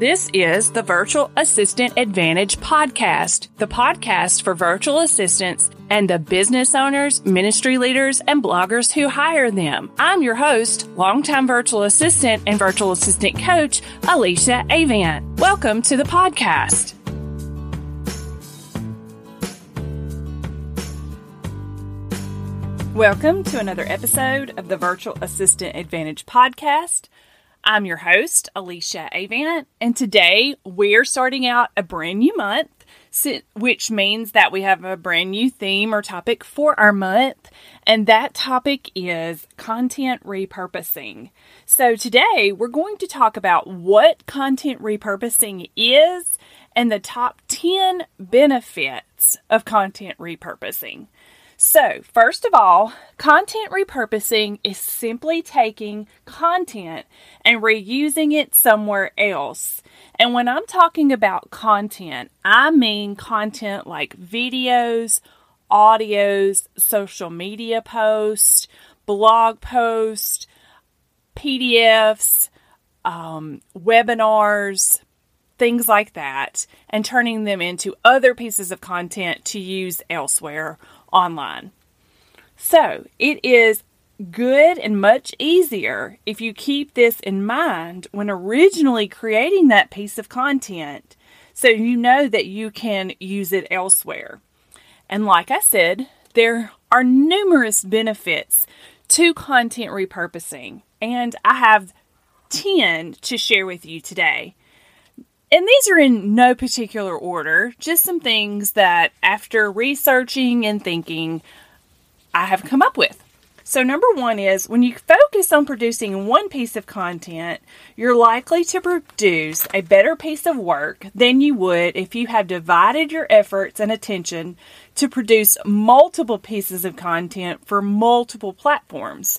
This is the Virtual Assistant Advantage podcast, the podcast for virtual assistants and the business owners, ministry leaders, and bloggers who hire them. I'm your host, longtime virtual assistant and virtual assistant coach, Alicia Avant. Welcome to the podcast. Welcome to another episode of the Virtual Assistant Advantage podcast. I'm your host, Alicia Avant, and today we're starting out a brand new month, which means that we have a brand new theme or topic for our month, and that topic is content repurposing. So today we're going to talk about what content repurposing is and the top 10 benefits of content repurposing. So, first of all, content repurposing is simply taking content and reusing it somewhere else. And when I'm talking about content, I mean content like videos, audios, social media posts, blog posts, PDFs, um, webinars, things like that, and turning them into other pieces of content to use elsewhere online. So it is good and much easier if you keep this in mind when originally creating that piece of content so you know that you can use it elsewhere. And like I said, there are numerous benefits to content repurposing, and I have 10 to share with you today. And these are in no particular order, just some things that after researching and thinking, I have come up with. So, number one is when you focus on producing one piece of content, you're likely to produce a better piece of work than you would if you have divided your efforts and attention to produce multiple pieces of content for multiple platforms.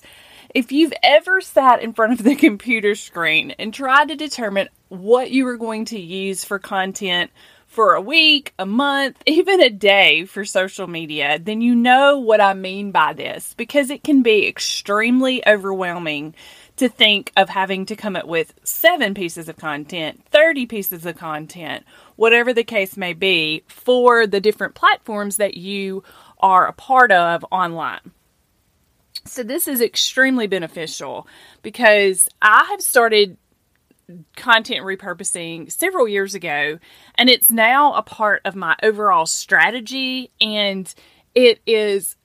If you've ever sat in front of the computer screen and tried to determine what you are going to use for content for a week, a month, even a day for social media, then you know what I mean by this because it can be extremely overwhelming to think of having to come up with seven pieces of content, 30 pieces of content, whatever the case may be, for the different platforms that you are a part of online. So, this is extremely beneficial because I have started content repurposing several years ago, and it's now a part of my overall strategy. And it is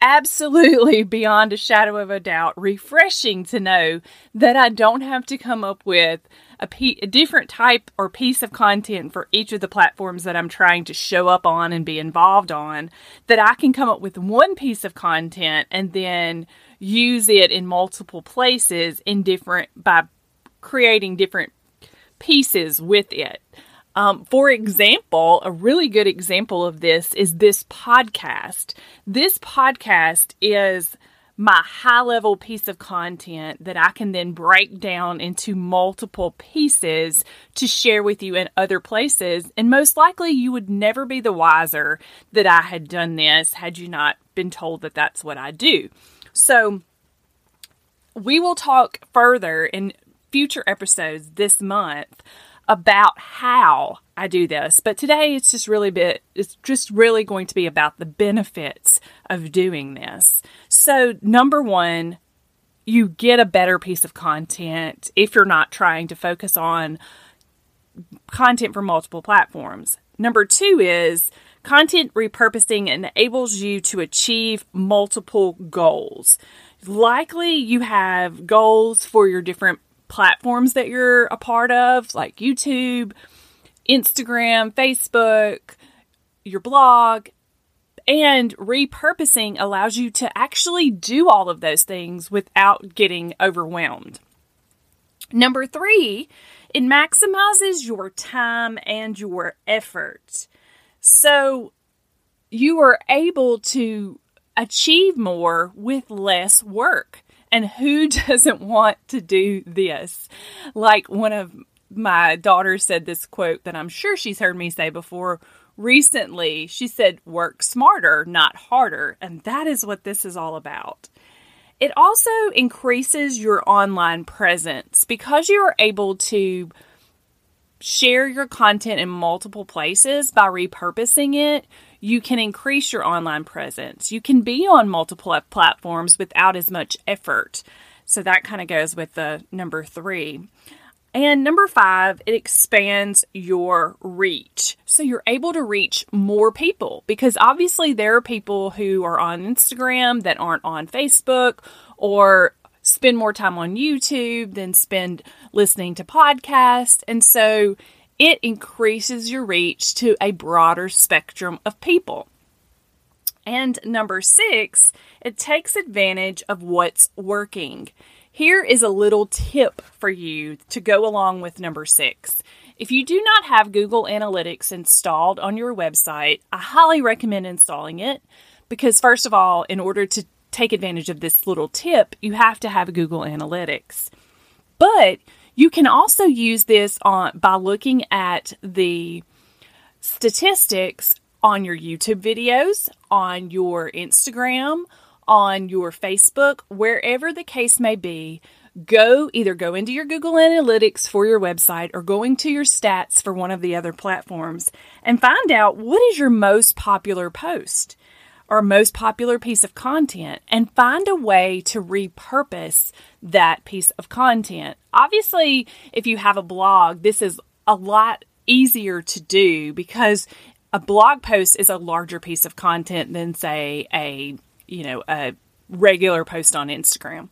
absolutely beyond a shadow of a doubt refreshing to know that I don't have to come up with a, different type or piece of content for each of the platforms that I'm trying to show up on and be involved on. That I can come up with one piece of content and then use it in multiple places in different by creating different pieces with it. Um, for example, a really good example of this is this podcast. This podcast is my high level piece of content that I can then break down into multiple pieces to share with you in other places. And most likely, you would never be the wiser that I had done this had you not been told that that's what I do. So, we will talk further in future episodes this month about how I do this. But today it's just really bit it's just really going to be about the benefits of doing this. So number 1, you get a better piece of content if you're not trying to focus on content for multiple platforms. Number 2 is content repurposing enables you to achieve multiple goals. Likely you have goals for your different platforms that you're a part of, like YouTube, Instagram, Facebook, your blog, and repurposing allows you to actually do all of those things without getting overwhelmed. Number three, it maximizes your time and your effort. So you are able to achieve more with less work. And who doesn't want to do this? Like one of my daughters said this quote that I'm sure she's heard me say before recently. She said, Work smarter, not harder. And that is what this is all about. It also increases your online presence because you are able to share your content in multiple places by repurposing it, you can increase your online presence. You can be on multiple platforms without as much effort. So that kind of goes with the number three. And number five, it expands your reach. So you're able to reach more people because obviously there are people who are on Instagram that aren't on Facebook or spend more time on YouTube than spend listening to podcasts. And so it increases your reach to a broader spectrum of people. And number six, it takes advantage of what's working. Here is a little tip for you to go along with number six. If you do not have Google Analytics installed on your website, I highly recommend installing it because, first of all, in order to take advantage of this little tip, you have to have Google Analytics. But you can also use this on by looking at the statistics on your YouTube videos, on your Instagram, on your Facebook, wherever the case may be. Go either go into your Google Analytics for your website or going to your stats for one of the other platforms and find out what is your most popular post or most popular piece of content and find a way to repurpose that piece of content. Obviously, if you have a blog, this is a lot easier to do because a blog post is a larger piece of content than say a, you know, a regular post on Instagram.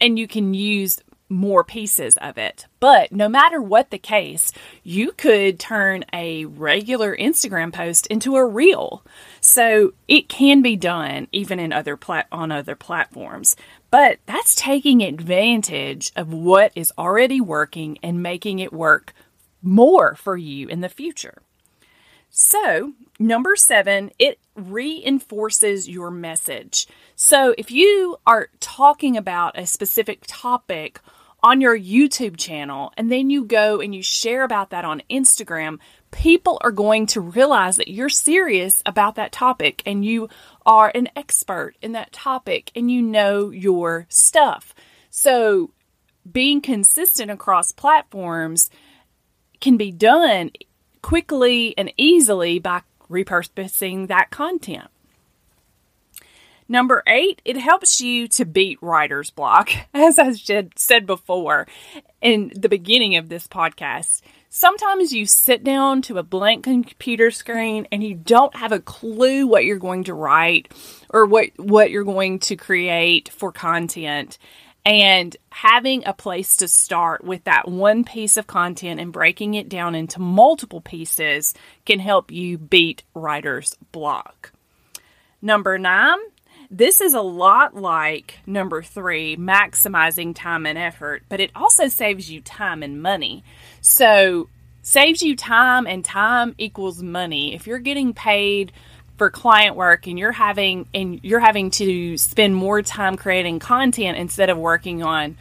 And you can use more pieces of it. But no matter what the case, you could turn a regular Instagram post into a reel. So it can be done even in other plat- on other platforms. But that's taking advantage of what is already working and making it work more for you in the future. So, number seven, it reinforces your message. So, if you are talking about a specific topic on your YouTube channel and then you go and you share about that on Instagram, people are going to realize that you're serious about that topic and you are an expert in that topic and you know your stuff. So, being consistent across platforms can be done quickly and easily by repurposing that content. Number eight, it helps you to beat writer's block. As I said before in the beginning of this podcast, sometimes you sit down to a blank computer screen and you don't have a clue what you're going to write or what, what you're going to create for content. And having a place to start with that one piece of content and breaking it down into multiple pieces can help you beat writer's block. Number nine, this is a lot like number three, maximizing time and effort, but it also saves you time and money. So, saves you time, and time equals money. If you're getting paid for client work and you're having and you're having to spend more time creating content instead of working on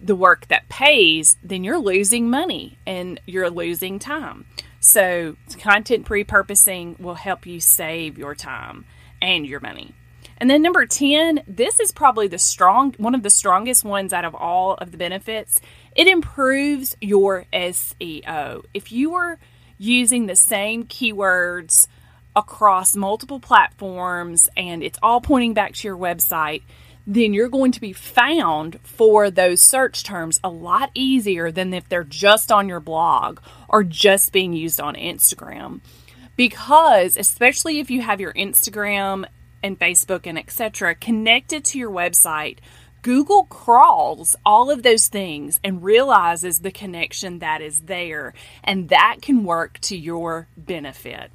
the work that pays, then you're losing money and you're losing time. So, content repurposing will help you save your time and your money. And then number 10, this is probably the strong one of the strongest ones out of all of the benefits. It improves your SEO. If you are using the same keywords across multiple platforms and it's all pointing back to your website, then you're going to be found for those search terms a lot easier than if they're just on your blog or just being used on Instagram because especially if you have your Instagram and Facebook and etc. connected to your website, Google crawls all of those things and realizes the connection that is there, and that can work to your benefit.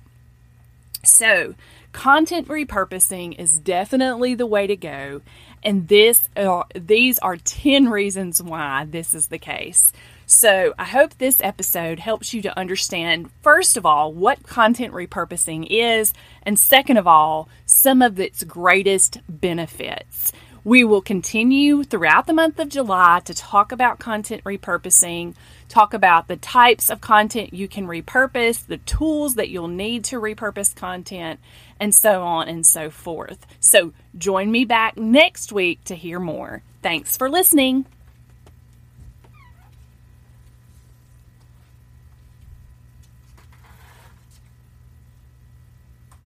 So, content repurposing is definitely the way to go, and this uh, these are 10 reasons why this is the case. So, I hope this episode helps you to understand, first of all, what content repurposing is, and second of all, some of its greatest benefits. We will continue throughout the month of July to talk about content repurposing, talk about the types of content you can repurpose, the tools that you'll need to repurpose content, and so on and so forth. So, join me back next week to hear more. Thanks for listening.